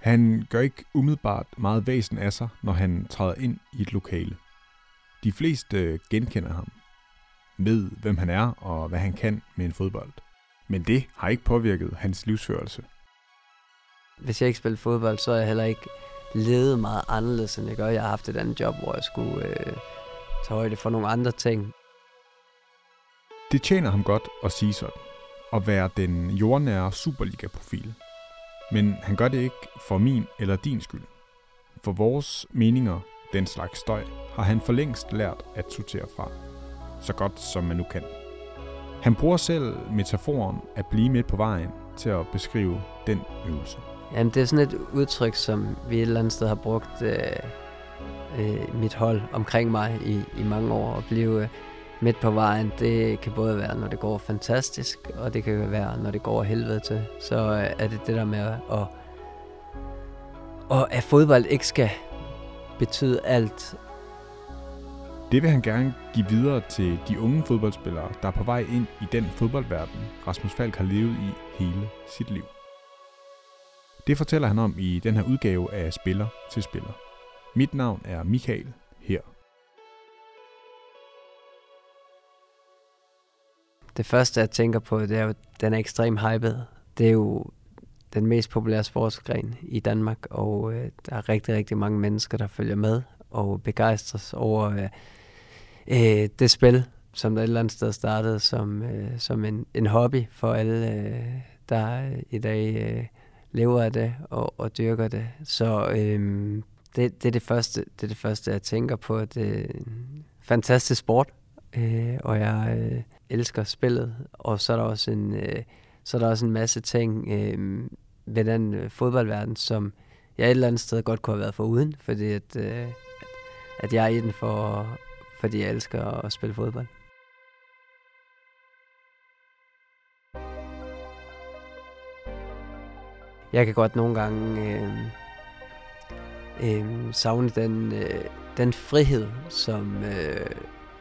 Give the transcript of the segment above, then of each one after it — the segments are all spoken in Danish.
Han gør ikke umiddelbart meget væsen af sig, når han træder ind i et lokale. De fleste genkender ham, ved hvem han er og hvad han kan med en fodbold. Men det har ikke påvirket hans livsførelse. Hvis jeg ikke spiller fodbold, så er jeg heller ikke levet meget anderledes, end jeg gør. Jeg har haft et andet job, hvor jeg skulle øh, tage højde for nogle andre ting. Det tjener ham godt at sige sådan, og være den jordnære Superliga-profil. Men han gør det ikke for min eller din skyld. For vores meninger, den slags støj, har han for længst lært at sortere fra. Så godt som man nu kan. Han bruger selv metaforen at blive midt på vejen til at beskrive den øvelse. Jamen, det er sådan et udtryk, som vi et eller andet sted har brugt øh, øh, mit hold omkring mig i, i mange år. At blive øh, midt på vejen, det kan både være, når det går fantastisk, og det kan være, når det går helvede til. Så øh, er det det der med at, at, at, at fodbold ikke skal betyde alt. Det vil han gerne give videre til de unge fodboldspillere, der er på vej ind i den fodboldverden, Rasmus Falk har levet i hele sit liv. Det fortæller han om i den her udgave af Spiller til Spiller. Mit navn er Michael Det første, jeg tænker på, det er jo, den er ekstremt hyped. Det er jo den mest populære sportsgren i Danmark, og øh, der er rigtig, rigtig mange mennesker, der følger med og begejstres over øh, øh, det spil, som der et eller andet sted startede som, øh, som en, en hobby for alle, øh, der i dag øh, lever af det og, og dyrker det. Så øh, det, det, er det, første, det er det første, jeg tænker på. Det er en fantastisk sport, øh, og jeg øh, elsker spillet. Og så er der også en, øh, så er der også en masse ting øh, ved den øh, fodboldverden, som jeg et eller andet sted godt kunne have været for uden, fordi at, øh, at jeg er i den for, fordi jeg elsker at spille fodbold. Jeg kan godt nogle gange øh, øh, savne den, øh, den frihed, som, øh,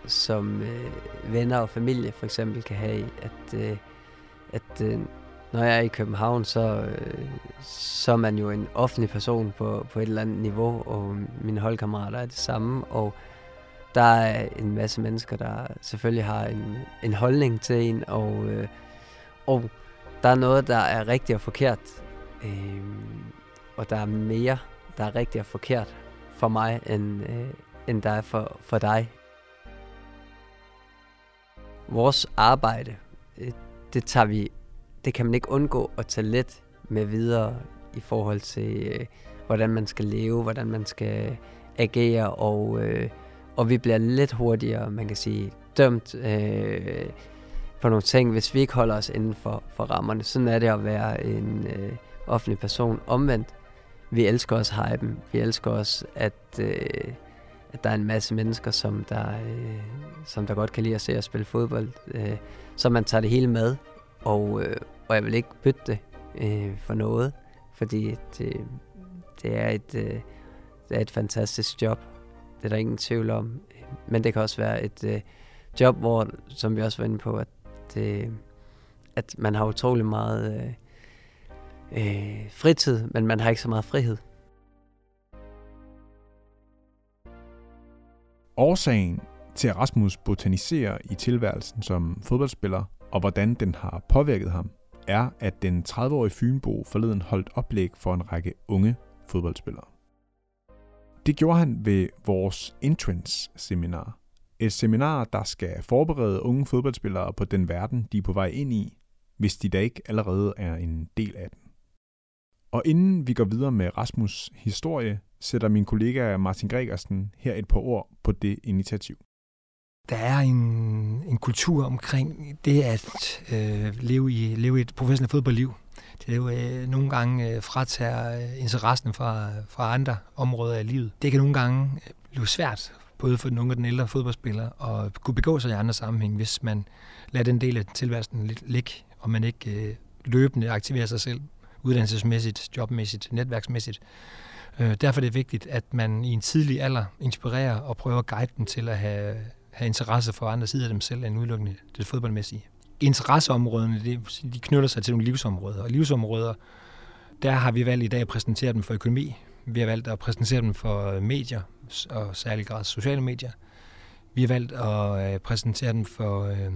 som øh, venner og familie for eksempel kan have at, øh, at øh, når jeg er i København, så, øh, så er man jo en offentlig person på, på et eller andet niveau, og mine holdkammerater er det samme, og der er en masse mennesker, der selvfølgelig har en, en holdning til en, og, øh, og der er noget, der er rigtigt og forkert, øh, og der er mere, der er rigtigt og forkert for mig, end, øh, end der er for, for dig. Vores arbejde, øh, det tager vi, det kan man ikke undgå at tage let med videre i forhold til, øh, hvordan man skal leve, hvordan man skal agere, og, øh, og vi bliver lidt hurtigere, man kan sige, dømt øh, på nogle ting, hvis vi ikke holder os inden for, for rammerne. Sådan er det at være en øh, offentlig person. Omvendt, vi elsker også hypen. Vi elsker også, at, øh, at der er en masse mennesker, som der, øh, som der godt kan lide at se at spille fodbold. Øh, så man tager det hele med, og, øh, og jeg vil ikke bytte det øh, for noget, fordi det, det, er et, øh, det er et fantastisk job. Det er der ingen tvivl om. Men det kan også være et øh, job, hvor, som vi også var inde på, at, det, at man har utrolig meget øh, øh, fritid, men man har ikke så meget frihed. Årsagen til at Rasmus botaniserer i tilværelsen som fodboldspiller, og hvordan den har påvirket ham, er, at den 30-årige Fynbo forleden holdt oplæg for en række unge fodboldspillere. Det gjorde han ved vores entrance-seminar. Et seminar, der skal forberede unge fodboldspillere på den verden, de er på vej ind i, hvis de da ikke allerede er en del af den. Og inden vi går videre med Rasmus' historie, sætter min kollega Martin Gregersen her et par ord på det initiativ. Der er en, en kultur omkring det at øh, leve, i, leve i et professionelt fodboldliv. Det er jo øh, nogle gange øh, fratager øh, interessen fra, fra andre områder af livet. Det kan nogle gange øh, blive svært, både for den unge og den ældre fodboldspiller, at kunne begå sig i andre sammenhæng, hvis man lader den del af tilværelsen lidt ligge, og man ikke øh, løbende aktiverer sig selv uddannelsesmæssigt, jobmæssigt, netværksmæssigt. Øh, derfor er det vigtigt, at man i en tidlig alder inspirerer og prøver at guide dem til at have, have interesse for andre sider af dem selv end udelukkende det fodboldmæssige. Interesseområderne, de knytter sig til nogle livsområder, og livsområder der har vi valgt i dag at præsentere dem for økonomi. Vi har valgt at præsentere dem for øh, medier, og særlig grad sociale medier. Vi har valgt at øh, præsentere dem for øh,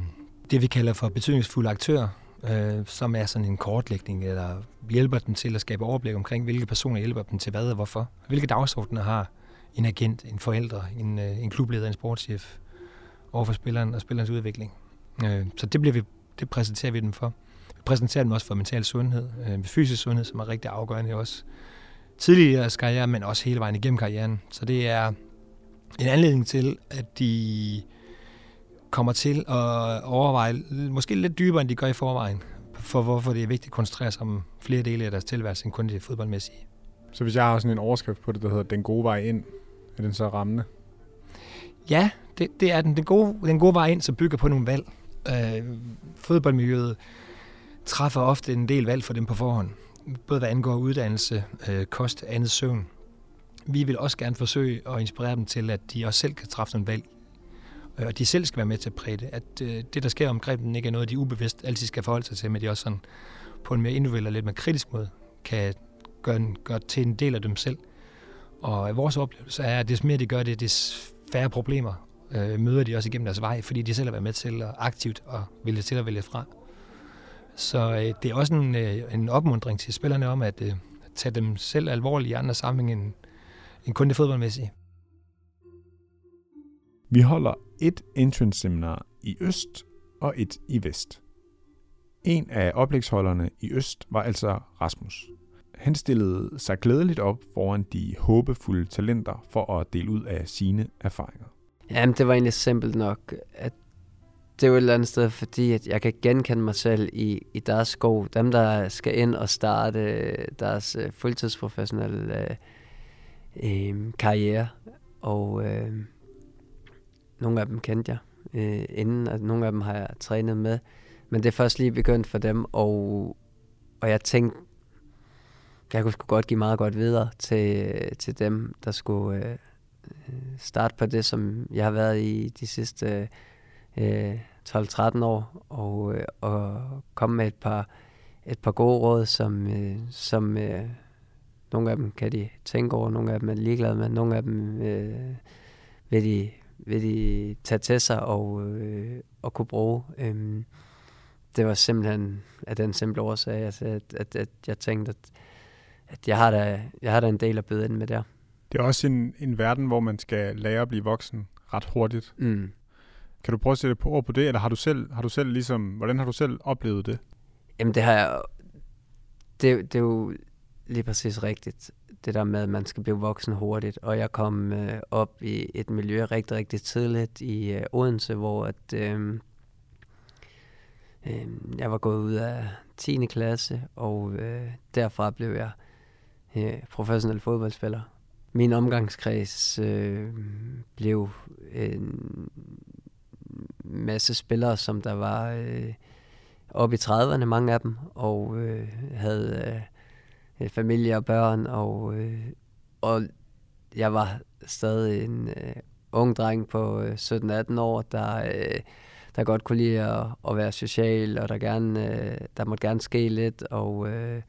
det, vi kalder for betydningsfulde aktører, øh, som er sådan en kortlægning, eller hjælper dem til at skabe overblik omkring, hvilke personer hjælper dem til hvad og hvorfor. Hvilke dagsordner har en agent, en forældre, en, øh, en klubleder, en sportschef over for spilleren og spillerens udvikling. Øh, så det, bliver vi, det præsenterer vi dem for. Vi præsenterer dem også for mental sundhed, øh, fysisk sundhed, som er rigtig afgørende også tidligere karriere, men også hele vejen igennem karrieren. Så det er en anledning til, at de kommer til at overveje, måske lidt dybere, end de gør i forvejen, for hvorfor det er vigtigt at koncentrere sig om flere dele af deres tilværelse, end kun det fodboldmæssige. Så hvis jeg har sådan en overskrift på det, der hedder Den gode vej ind, er den så rammende? Ja, det, det er den. Den gode, den gode vej ind, som bygger på nogle valg. Øh, fodboldmiljøet træffer ofte en del valg for dem på forhånd både hvad angår uddannelse, øh, kost, andet søvn. Vi vil også gerne forsøge at inspirere dem til, at de også selv kan træffe nogle valg, Øh, og de selv skal være med til at præge det. At øh, det, der sker omkring dem, ikke er noget, de ubevidst altid skal forholde sig til, men de også sådan på en mere individuel og lidt mere kritisk måde kan gøre, gøre til en del af dem selv. Og vores oplevelse er, at des mere de gør det, des færre problemer øh, møder de også igennem deres vej, fordi de selv har været med til at aktivt og vælge til at vælge fra. Så øh, det er også en, øh, en opmundring til spillerne om at øh, tage dem selv alvorligt i andre sammenhæng end, end kun det fodboldmæssige. Vi holder et entrance seminar i øst og et i vest. En af oplægsholderne i øst var altså Rasmus. Han stillede sig glædeligt op foran de håbefulde talenter for at dele ud af sine erfaringer. Jamen, det var egentlig simpelt nok, at det er jo et eller andet sted, fordi at jeg kan genkende mig selv i, i deres sko. Dem, der skal ind og starte deres uh, fuldtidsprofessionelle uh, uh, karriere. Og uh, nogle af dem kendte jeg øh, inden, og nogle af dem har jeg trænet med. Men det er først lige begyndt for dem, og, og jeg tænkte, jeg kunne sgu godt give meget godt videre til, til dem, der skulle øh, øh starte på det, som jeg har været i de sidste øh, 12-13 år, og, øh, og komme med et par, et par gode råd, som, øh, som øh, nogle af dem kan de tænke over, nogle af dem er ligeglade med, nogle af dem øh, vil, de, vil de tage til sig og, øh, og kunne bruge. Øh, det var simpelthen af den simple årsag, at, at, at, at jeg tænkte, at, at jeg, har da, jeg har da en del at byde ind med der. Det er også en, en verden, hvor man skal lære at blive voksen ret hurtigt. Mm. Kan du prøve at sætte på ord på det, eller har du selv, har du selv ligesom, hvordan har du selv oplevet det? Jamen det har jeg, det, det er jo lige præcis rigtigt, det der med, at man skal blive voksen hurtigt. Og jeg kom øh, op i et miljø rigtig, rigtig tidligt i øh, Odense, hvor at, øh, øh, jeg var gået ud af 10. klasse, og øh, derfra blev jeg øh, professionel fodboldspiller. Min omgangskreds øh, blev en masse spillere, som der var øh, oppe i 30'erne, mange af dem, og øh, havde øh, Øh, familie og børn, og, øh, og jeg var stadig en øh, ung dreng på øh, 17-18 år, der, øh, der godt kunne lide at, at være social, og der, gerne, øh, der måtte gerne ske lidt, og øh,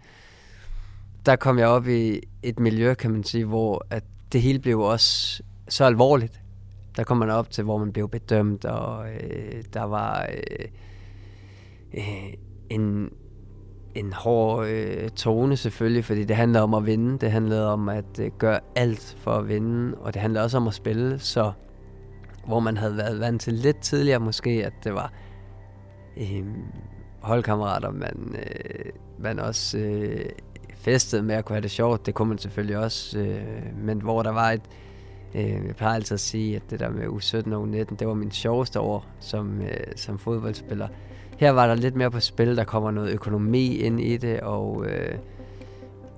der kom jeg op i et miljø, kan man sige, hvor at det hele blev også så alvorligt, der kom man op til, hvor man blev bedømt, og øh, der var øh, øh, en, en hård øh, tone selvfølgelig, fordi det handler om at vinde. Det handler om at øh, gøre alt for at vinde, og det handler også om at spille, så hvor man havde været vant til lidt tidligere måske, at det var øh, holdkammerater, man, øh, man også øh, festede med at kunne have det sjovt. Det kunne man selvfølgelig også, øh, men hvor der var et, Øh, jeg plejer altid at sige, at det der med U17 og U19, det var min sjoveste år som, øh, som fodboldspiller. Her var der lidt mere på spil, der kommer noget økonomi ind i det, og, øh,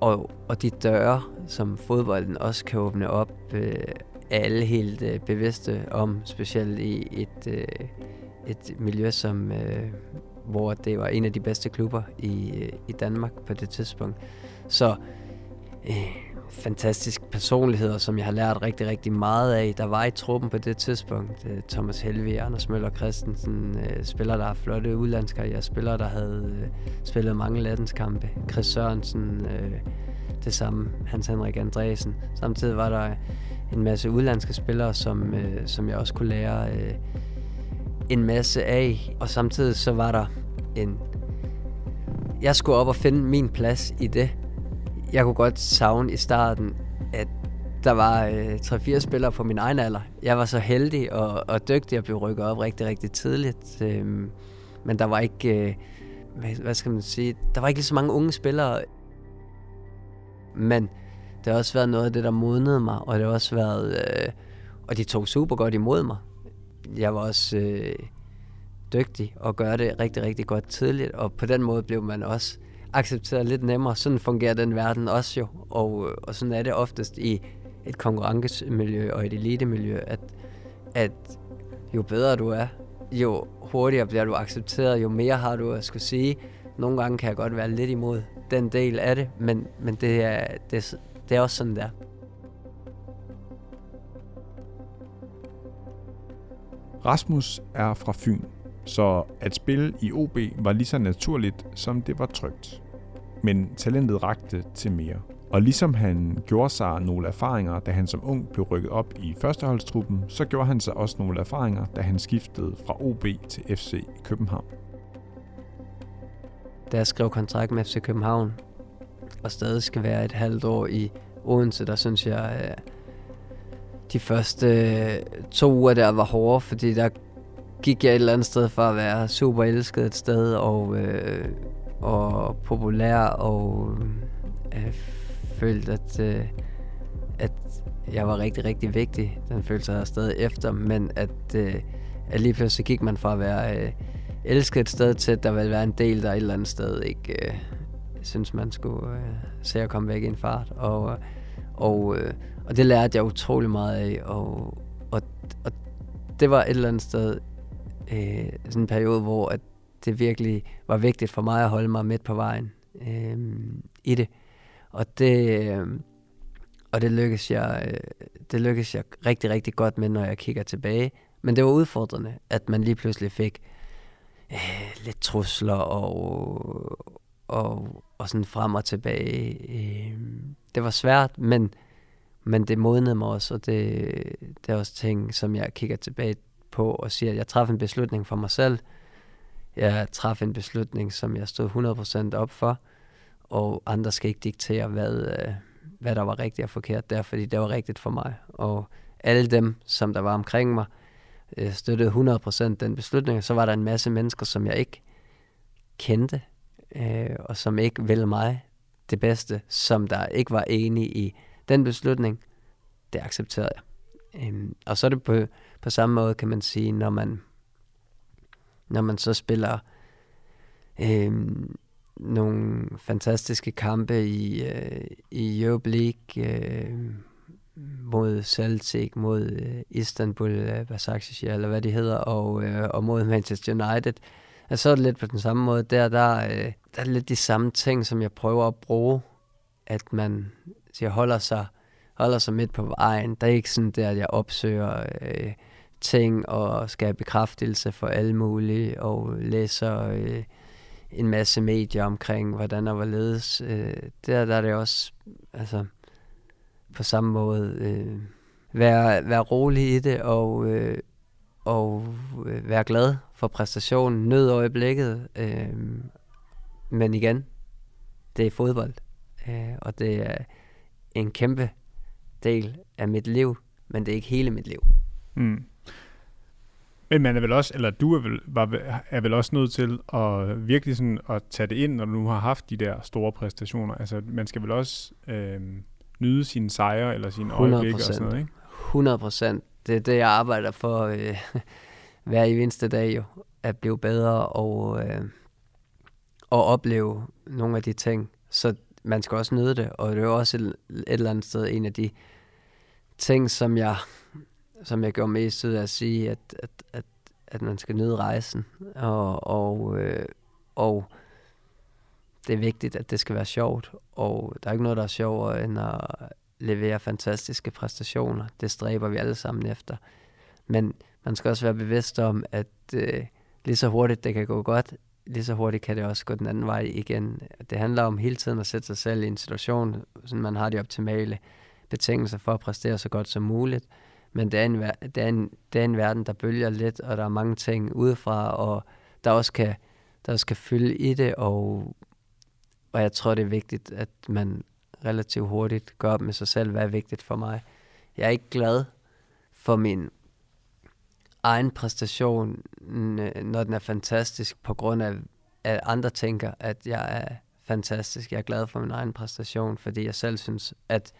og, og de døre, som fodbolden også kan åbne op, øh, er alle helt øh, bevidste om, specielt i et, øh, et miljø, som, øh, hvor det var en af de bedste klubber i, øh, i Danmark på det tidspunkt. Så øh, fantastisk personligheder, som jeg har lært rigtig, rigtig meget af. Der var i truppen på det tidspunkt øh, Thomas Helve, Anders Møller Christensen, spiller, spillere, der har flotte udlandskarriere, spillere, der havde øh, spillet mange landskampe. Chris Sørensen, det samme, Hans Henrik Andresen. Samtidig var der en masse udlandske spillere, som, som jeg også kunne lære en masse af. Og samtidig så var der en... Jeg skulle op og finde min plads i det jeg kunne godt savne i starten, at der var øh, 3-4 spillere på min egen alder. Jeg var så heldig og, og dygtig at blive rykket op rigtig, rigtig tidligt. Øh, men der var ikke, øh, hvad, hvad skal man sige, der var ikke lige så mange unge spillere. Men det har også været noget af det, der modnede mig, og det har også været, øh, og de tog super godt imod mig. Jeg var også øh, dygtig og gøre det rigtig, rigtig godt tidligt, og på den måde blev man også accepteret lidt nemmere. Sådan fungerer den verden også jo, og, øh, og sådan er det oftest i et konkurrencemiljø og et elitemiljø, at, at jo bedre du er, jo hurtigere bliver du accepteret, jo mere har du at skulle sige. Nogle gange kan jeg godt være lidt imod den del af det, men, men det, er, det, det er også sådan der. Rasmus er fra Fyn, så at spille i OB var lige så naturligt, som det var trygt. Men talentet rakte til mere. Og ligesom han gjorde sig nogle erfaringer, da han som ung blev rykket op i førsteholdstruppen, så gjorde han sig også nogle erfaringer, da han skiftede fra OB til FC København. Da jeg skrev kontrakt med FC København, og stadig skal være et halvt år i Odense, der synes jeg, øh, de første øh, to uger der var hårde, fordi der gik jeg et eller andet sted for at være super elsket et sted, og, øh, og populær, og øh, følte, at, øh, at jeg var rigtig, rigtig vigtig. Den følelse havde jeg stadig efter, men at, øh, at lige pludselig gik man fra at være øh, elsket et sted til, at der ville være en del, der et eller andet sted ikke øh, synes, man skulle øh, se at komme væk i en fart. Og, øh, og, øh, og det lærte jeg utrolig meget af, og, og, og det var et eller andet sted øh, sådan en periode, hvor at det virkelig var vigtigt for mig at holde mig midt på vejen øh, i det. Og det, øh, og det lykkedes, jeg, øh, det lykkedes jeg rigtig, rigtig godt med, når jeg kigger tilbage. Men det var udfordrende, at man lige pludselig fik øh, lidt trusler og, og, og sådan frem og tilbage. Øh, det var svært, men, men det modnede mig også, og det, det er også ting, som jeg kigger tilbage på og siger, at jeg træffede en beslutning for mig selv. Jeg traf en beslutning, som jeg stod 100% op for, og andre skal ikke diktere, hvad, øh, hvad der var rigtigt og forkert der, fordi det var rigtigt for mig. Og alle dem, som der var omkring mig, øh, støttede 100% den beslutning, så var der en masse mennesker, som jeg ikke kendte, øh, og som ikke ville mig det bedste, som der ikke var enige i den beslutning, det accepterede jeg. Øhm, og så er det på, på samme måde, kan man sige, når man, når man så spiller øh, nogle fantastiske kampe i, øh, i Europe League øh, mod Celtic, mod øh, Istanbul, øh, Basaksehir, eller hvad de hedder, og, øh, og mod Manchester United. Og så er det lidt på den samme måde. Der, der, øh, der er lidt de samme ting, som jeg prøver at bruge, at man siger, holder sig holder sig midt på vejen. Der er ikke sådan der, at jeg opsøger øh, ting og skal have bekræftelse for alle mulige, og læser øh, en masse medier omkring, hvordan og hvorledes. Øh, der, der er det også altså, på samme måde øh, være, være rolig i det, og, øh, og øh, være glad for præstationen, nød øjeblikket. Øh, men igen, det er fodbold, øh, og det er en kæmpe del af mit liv, men det er ikke hele mit liv. Mm. Men man er vel også, eller du er vel, var, er vel også nødt til at virkelig sådan at tage det ind, når du nu har haft de der store præstationer. Altså, man skal vel også øh, nyde sine sejre eller sine øjeblikke og sådan noget, ikke? 100 procent. Det er det, jeg arbejder for øh, hver eneste dag jo. At blive bedre og, øh, og opleve nogle af de ting. Så man skal også nyde det, og det er jo også et, et eller andet sted en af de ting, som jeg, som jeg gjorde mest ud af at sige, at, at, at, at man skal nyde rejsen, og, og, øh, og det er vigtigt, at det skal være sjovt, og der er ikke noget, der er sjovere end at levere fantastiske præstationer. Det stræber vi alle sammen efter. Men man skal også være bevidst om, at øh, lige så hurtigt det kan gå godt, lige så hurtigt kan det også gå den anden vej igen. Det handler om hele tiden at sætte sig selv i en situation, så man har de optimale betingelser for at præstere så godt som muligt. Men det er, en, det, er en, det er en verden, der bølger lidt, og der er mange ting udefra, og der også kan, der også kan fylde i det, og, og jeg tror, det er vigtigt, at man relativt hurtigt gør op med sig selv, hvad er vigtigt for mig. Jeg er ikke glad for min egen præstation, når den er fantastisk, på grund af, at andre tænker, at jeg er fantastisk. Jeg er glad for min egen præstation, fordi jeg selv synes, at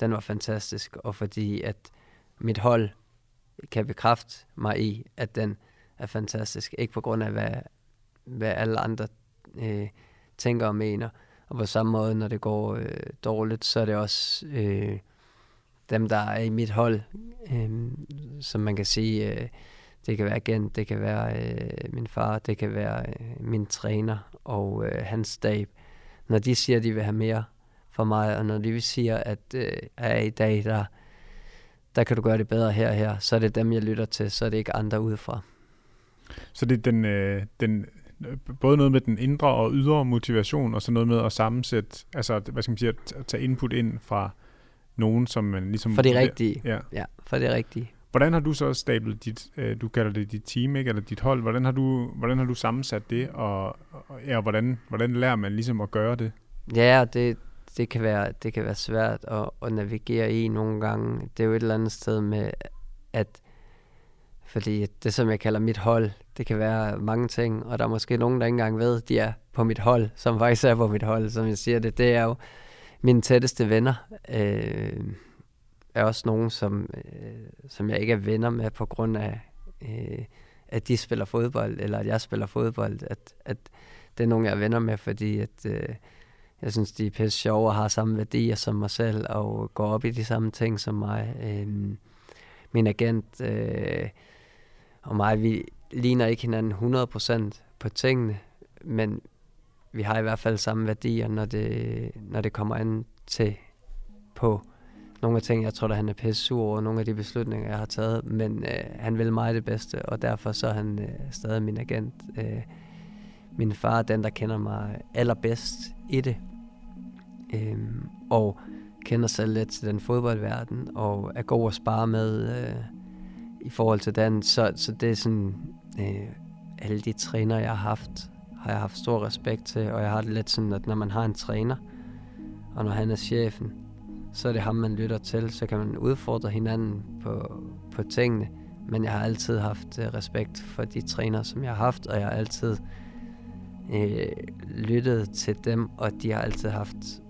den var fantastisk, og fordi at mit hold kan bekræfte mig i, at den er fantastisk. Ikke på grund af, hvad, hvad alle andre øh, tænker og mener. Og på samme måde, når det går øh, dårligt, så er det også øh, dem, der er i mit hold, øh, som man kan sige, øh, det kan være agent, det kan være øh, min far, det kan være øh, min træner og øh, hans stab. Når de siger, at de vil have mere for mig, og når de siger, at øh, er i dag, der, der kan du gøre det bedre her og her, så er det dem, jeg lytter til, så er det ikke andre udefra. Så det er den, øh, den, både noget med den indre og ydre motivation, og så noget med at sammensætte, altså hvad skal man sige, at tage input ind fra nogen, som man ligesom... For det rigtige. Ja. ja, for det rigtige. Hvordan har du så stablet dit, øh, du kalder det dit team, ikke? eller dit hold, hvordan har du, hvordan har du sammensat det, og, og ja, hvordan, hvordan lærer man ligesom at gøre det? Ja, det, det, kan være, det kan være svært at, at navigere i nogle gange. Det er jo et eller andet sted med, at fordi det, som jeg kalder mit hold, det kan være mange ting, og der er måske nogen, der ikke engang ved, de er på mit hold, som faktisk er på mit hold, som jeg siger det. Det er jo mine tætteste venner. Øh, er også nogen, som, øh, som jeg ikke er venner med på grund af, øh, at de spiller fodbold, eller at jeg spiller fodbold. At, at det er nogen, jeg er venner med, fordi at, øh, jeg synes, de er pisse sjove og har samme værdier som mig selv, og går op i de samme ting som mig. Øhm, min agent øh, og mig, vi ligner ikke hinanden 100% på tingene, men vi har i hvert fald samme værdier, når det, når det kommer an til på nogle af ting, jeg tror, at han er pisse sur over nogle af de beslutninger, jeg har taget, men øh, han vil mig det bedste, og derfor så er han øh, stadig min agent. Øh, min far er den, der kender mig allerbedst i det, øh, og kender sig lidt til den fodboldverden, og er god at spare med øh, i forhold til den. Så, så det er sådan, øh, alle de træner, jeg har haft, har jeg haft stor respekt til, og jeg har det lidt sådan, at når man har en træner, og når han er chefen, så er det ham, man lytter til. Så kan man udfordre hinanden på, på tingene. Men jeg har altid haft øh, respekt for de træner, som jeg har haft, og jeg har altid øh, lyttet til dem, og de har altid haft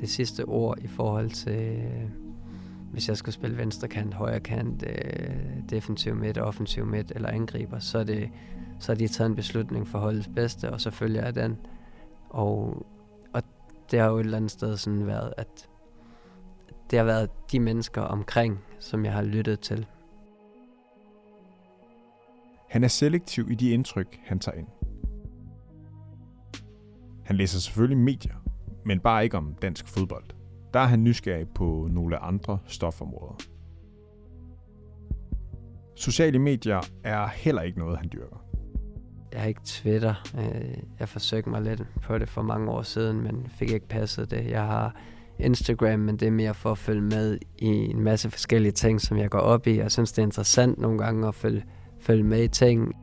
det sidste ord i forhold til, øh, hvis jeg skulle spille venstre kant, højre kant, øh, defensiv midt, offensiv midt eller angriber, så er det så har de taget en beslutning for holdets bedste, og så følger jeg den. Og, og det har jo et eller andet sted sådan været, at det har været de mennesker omkring, som jeg har lyttet til. Han er selektiv i de indtryk, han tager ind. Han læser selvfølgelig medier, men bare ikke om dansk fodbold. Der er han nysgerrig på nogle andre stofområder. Sociale medier er heller ikke noget, han dyrker. Jeg har ikke Twitter. Øh, jeg forsøgte mig lidt på det for mange år siden, men fik ikke passet det. Jeg har Instagram, men det er mere for at følge med i en masse forskellige ting, som jeg går op i. Jeg synes, det er interessant nogle gange at følge, følge med i ting.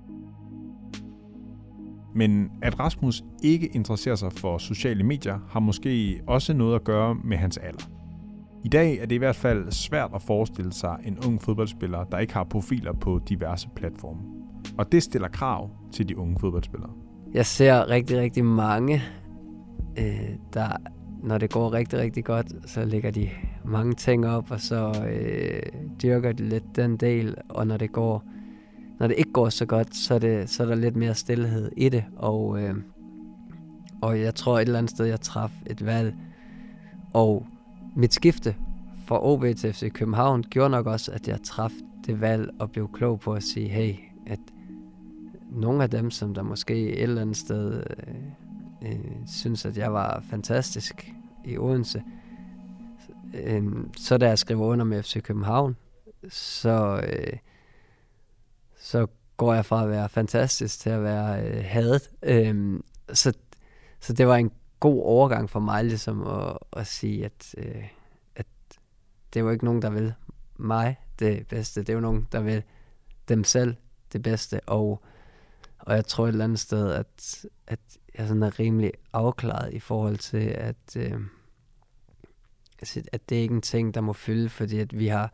Men at Rasmus ikke interesserer sig for sociale medier, har måske også noget at gøre med hans alder. I dag er det i hvert fald svært at forestille sig en ung fodboldspiller, der ikke har profiler på diverse platforme. Og det stiller krav til de unge fodboldspillere. Jeg ser rigtig, rigtig mange, øh, der når det går rigtig, rigtig godt, så lægger de mange ting op, og så øh, dyrker de lidt den del, og når det går, når det ikke går så godt, så er, det, så er der lidt mere stillhed i det, og, øh, og jeg tror et eller andet sted, jeg traf et valg, og mit skifte fra OB til FC København gjorde nok også, at jeg traf det valg og blev klog på at sige, hey, at nogle af dem, som der måske et eller andet sted øh, øh, synes, at jeg var fantastisk i Odense. Øh, så da jeg skrev under med FC København, så, øh, så går jeg fra at være fantastisk til at være øh, hadet. Øhm, så, så det var en god overgang for mig ligesom at, at sige, at, øh, at det var ikke nogen, der vil mig det bedste. Det er jo nogen, der vil dem selv det bedste. Og, og jeg tror et eller andet sted, at, at jeg sådan er rimelig afklaret i forhold til, at, øh, at det er ikke en ting, der må fylde, fordi at vi har,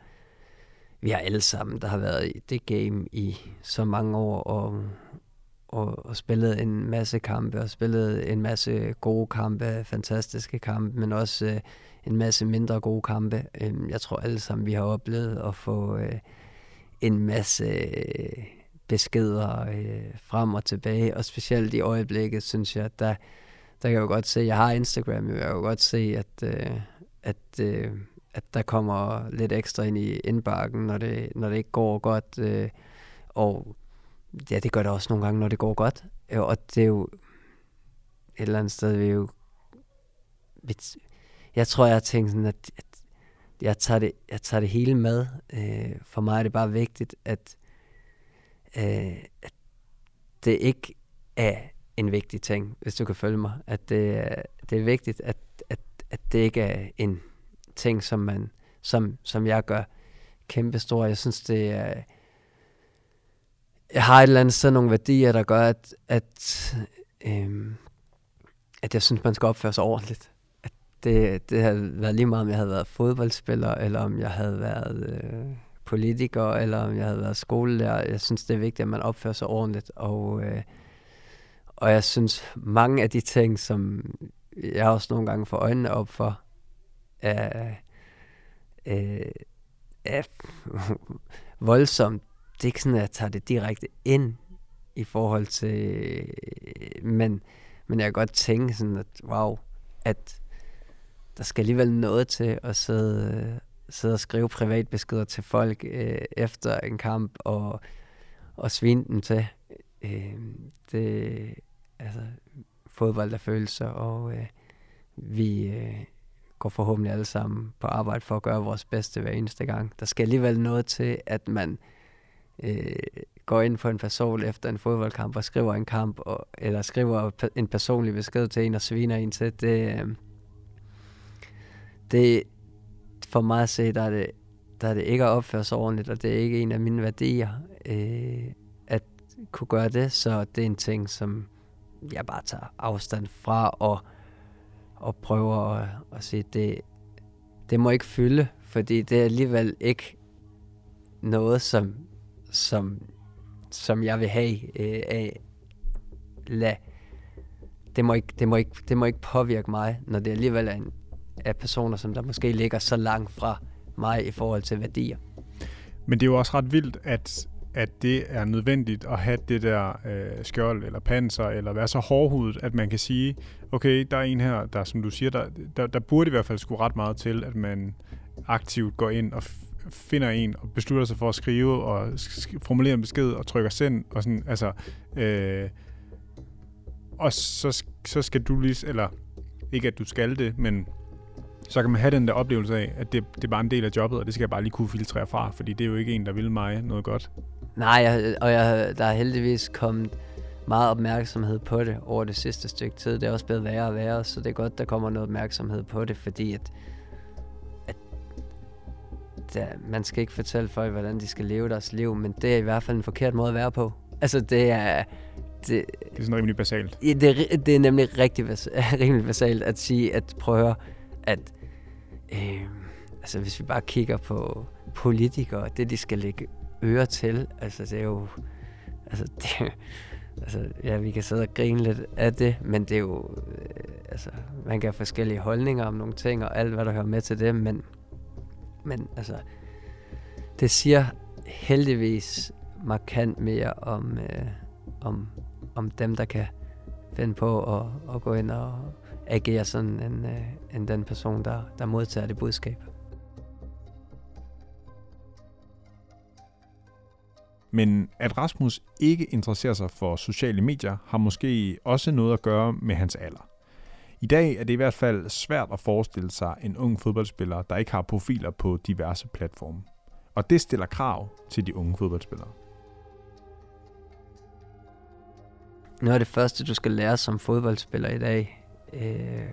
vi har alle sammen, der har været i det game i så mange år, og, og, og spillet en masse kampe, og spillet en masse gode kampe, fantastiske kampe, men også øh, en masse mindre gode kampe. Øh, jeg tror alle sammen, vi har oplevet at få øh, en masse øh, beskeder øh, frem og tilbage, og specielt i øjeblikket, synes jeg, der, der kan jeg jo godt se, jeg har Instagram, jeg kan jo godt se, at, øh, at, øh, at der kommer lidt ekstra ind i indbakken, når det, når det ikke går godt, øh, og ja, det gør det også nogle gange, når det går godt, øh, og det er jo et eller andet sted, vi jo jeg tror, jeg har tænkt sådan, at, at jeg, tager det, jeg tager det hele med. Øh, for mig er det bare vigtigt, at, øh, at det ikke er en vigtig ting, hvis du kan følge mig. At det, det er vigtigt, at, at, at det ikke er en ting, som, man, som, som jeg gør kæmpe stor. Jeg synes, det er... Jeg har et eller andet sted nogle værdier, der gør, at, at, øhm, at jeg synes, man skal opføre sig ordentligt det, det havde været lige meget, om jeg havde været fodboldspiller, eller om jeg havde været øh, politiker, eller om jeg havde været skolelærer. Jeg synes, det er vigtigt, at man opfører sig ordentligt. Og, øh, og jeg synes, mange af de ting, som jeg også nogle gange får øjnene op for, er, øh, er voldsomt. Det er ikke sådan, at jeg tager det direkte ind i forhold til... Men, men jeg kan godt tænke sådan, at wow, at der skal alligevel noget til at sidde, sidde og skrive privatbeskeder til folk øh, efter en kamp og, og svine dem til. Øh, det, altså, fodbold er følelser, og øh, vi øh, går forhåbentlig alle sammen på arbejde for at gøre vores bedste hver eneste gang. Der skal alligevel noget til, at man øh, går ind på en person efter en fodboldkamp og skriver en kamp, og, eller skriver en personlig besked til en og sviner en til. Det, øh, det, for mig at se, der er det, der er det ikke at opføre sig ordentligt, og det er ikke en af mine værdier, øh, at kunne gøre det, så det er en ting, som jeg bare tager afstand fra, og, og prøver at, at sige, det, det må ikke fylde, fordi det er alligevel ikke noget, som, som, som jeg vil have øh, af, lad, det må, ikke, det, må ikke, det må ikke påvirke mig, når det alligevel er en, er personer, som der måske ligger så langt fra mig i forhold til værdier. Men det er jo også ret vildt, at, at det er nødvendigt at have det der øh, skjold eller panser, eller være så hårdhudet, at man kan sige, okay, der er en her, der som du siger, der, der, der burde i hvert fald skulle ret meget til, at man aktivt går ind og finder en og beslutter sig for at skrive og formulere en besked og trykker send og sådan, altså, øh, og så, så skal du lige, eller ikke at du skal det, men så kan man have den der oplevelse af, at det, det er bare en del af jobbet, og det skal jeg bare lige kunne filtrere fra, fordi det er jo ikke en, der vil mig noget godt. Nej, jeg, og jeg, der er heldigvis kommet meget opmærksomhed på det over det sidste stykke tid. Det er også blevet værre og værre, så det er godt, der kommer noget opmærksomhed på det, fordi at, at der, man skal ikke fortælle folk, hvordan de skal leve deres liv, men det er i hvert fald en forkert måde at være på. Altså, det er... Det, det er sådan rimelig basalt. Det, det, det er nemlig rigtig rimelig basalt at sige, at prøv at høre, at øh, altså hvis vi bare kigger på politikere, det de skal lægge øre til, altså det er jo, altså det, altså ja, vi kan sidde og grine lidt af det, men det er jo, øh, altså man kan have forskellige holdninger om nogle ting, og alt hvad der hører med til det, men, men altså, det siger heldigvis markant mere om, øh, om, om dem, der kan finde på at, at gå ind og, agere sådan end, øh, end den person, der, der modtager det budskab. Men at Rasmus ikke interesserer sig for sociale medier, har måske også noget at gøre med hans alder. I dag er det i hvert fald svært at forestille sig en ung fodboldspiller, der ikke har profiler på diverse platforme. Og det stiller krav til de unge fodboldspillere. Noget af det første, du skal lære som fodboldspiller i dag, øh,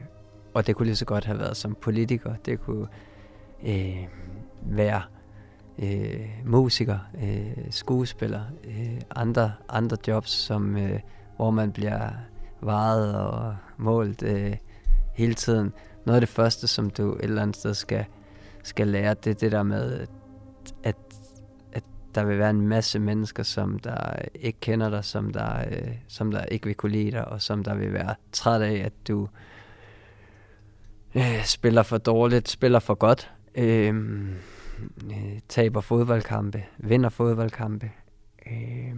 og det kunne lige så godt have været som politiker, det kunne øh, være øh, musiker, øh, skuespiller, øh, andre, andre jobs, som, øh, hvor man bliver vejet og målt øh, hele tiden. Noget af det første, som du et eller andet sted skal, skal lære, det er det der med, at, at der vil være en masse mennesker, som der ikke kender dig, som der, øh, som der ikke vil kunne lide dig, og som der vil være træt af, at du øh, spiller for dårligt, spiller for godt, øh, øh, taber fodboldkampe, vinder fodboldkampe, øh,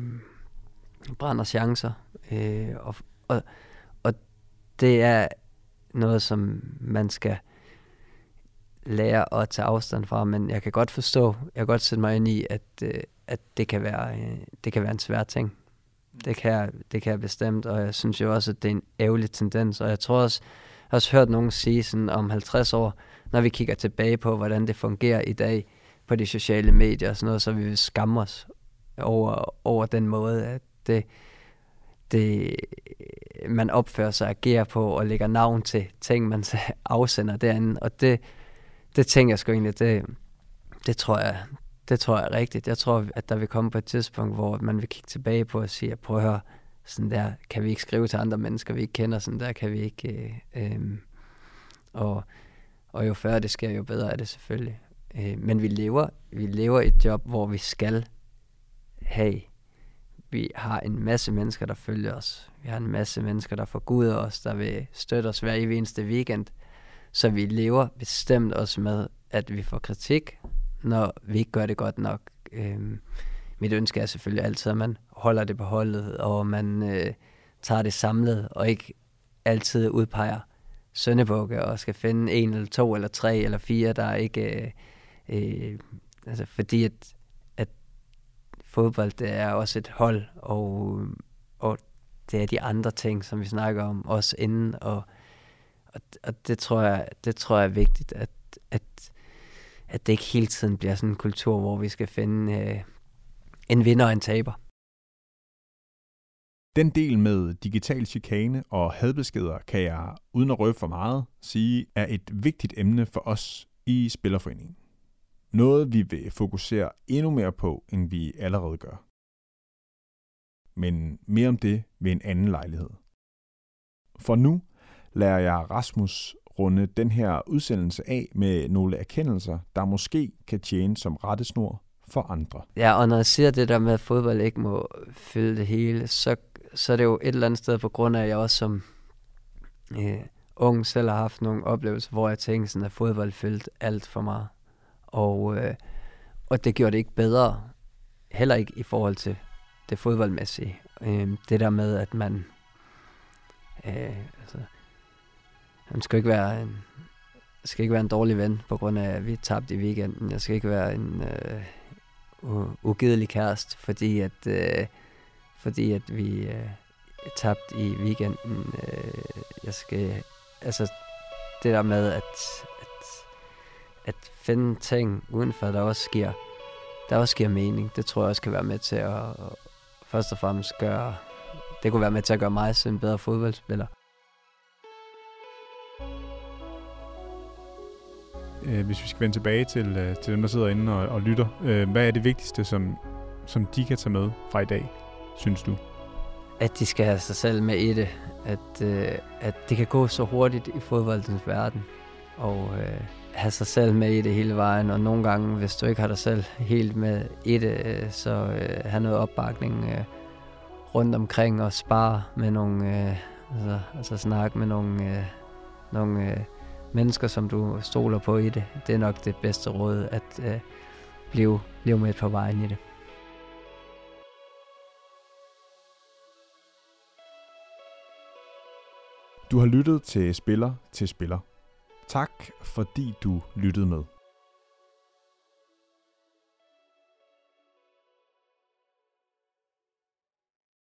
brænder chancer, øh, og, og, og det er noget, som man skal lære at tage afstand fra, men jeg kan godt forstå, jeg kan godt sætte mig ind i, at, øh, at det, kan være, øh, det kan være en svær ting. Det kan, det kan jeg bestemt, og jeg synes jo også, at det er en ærgerlig tendens, og jeg tror også, jeg har også hørt nogen sige sådan om 50 år, når vi kigger tilbage på, hvordan det fungerer i dag på de sociale medier og sådan noget, så vi vil skamme os over, over den måde, at det, det, man opfører sig og agerer på og lægger navn til ting, man afsender derinde. Og det, det tænker jeg sgu egentlig, det, det tror jeg, det tror jeg er rigtigt. Jeg tror, at der vil komme på et tidspunkt, hvor man vil kigge tilbage på og sige, prøv at høre, sådan der kan vi ikke skrive til andre mennesker, vi ikke kender, sådan der kan vi ikke... Øh, øh, og, og jo før det sker, jo bedre er det selvfølgelig. Øh, men vi lever, vi lever et job, hvor vi skal have vi har en masse mennesker, der følger os. Vi har en masse mennesker, der forguder os, der vil støtte os hver eneste weekend. Så vi lever bestemt også med, at vi får kritik, når vi ikke gør det godt nok. Øhm, mit ønske er selvfølgelig altid, at man holder det på holdet, og man øh, tager det samlet, og ikke altid udpeger søndebukke, og skal finde en eller to eller tre eller fire, der ikke... Øh, øh, altså fordi at fodbold, det er også et hold, og, og det er de andre ting, som vi snakker om, også inden, og, og, og det, tror jeg, det tror jeg er vigtigt, at, at, at det ikke hele tiden bliver sådan en kultur, hvor vi skal finde øh, en vinder og en taber. Den del med digital chikane og hadbeskeder kan jeg, uden at røbe for meget, sige er et vigtigt emne for os i Spillerforeningen. Noget vi vil fokusere endnu mere på, end vi allerede gør. Men mere om det ved en anden lejlighed. For nu lader jeg Rasmus runde den her udsendelse af med nogle erkendelser, der måske kan tjene som rettesnor for andre. Ja, og når jeg siger det der med, at fodbold ikke må fylde det hele, så, så er det jo et eller andet sted på grund af, at jeg også som øh, ung selv har haft nogle oplevelser, hvor jeg tænkte sådan, at fodbold fyldte alt for meget. Og, øh, og det gjorde det ikke bedre, heller ikke i forhold til det fodboldmæssige. Øh, det der med, at man... Øh, altså, han skal ikke være en, skal ikke være en dårlig ven, på grund af, at vi tabte i weekenden. Jeg skal ikke være en øh, ugidelig kæreste, fordi at, øh, fordi at vi øh, tabte i weekenden. Øh, jeg skal, altså, det der med, at, at finde ting udenfor, der også giver, der også giver mening. Det tror jeg også kan være med til at, at først og fremmest gøre, det kunne være med til at gøre mig til en bedre fodboldspiller. Øh, hvis vi skal vende tilbage til, øh, til dem, der sidder inde og, og lytter, øh, hvad er det vigtigste, som, som de kan tage med fra i dag, synes du? At de skal have sig selv med i det. At, øh, at det kan gå så hurtigt i fodboldens verden. Og øh, have sig selv med i det hele vejen, og nogle gange, hvis du ikke har dig selv helt med i det, øh, så øh, have noget opbakning øh, rundt omkring og spare med nogle, øh, altså, altså snakke med nogle, øh, nogle øh, mennesker, som du stoler på i det. Det er nok det bedste råd, at øh, blive, blive med på vejen i det. Du har lyttet til Spiller til Spiller. Tak fordi du lyttede med.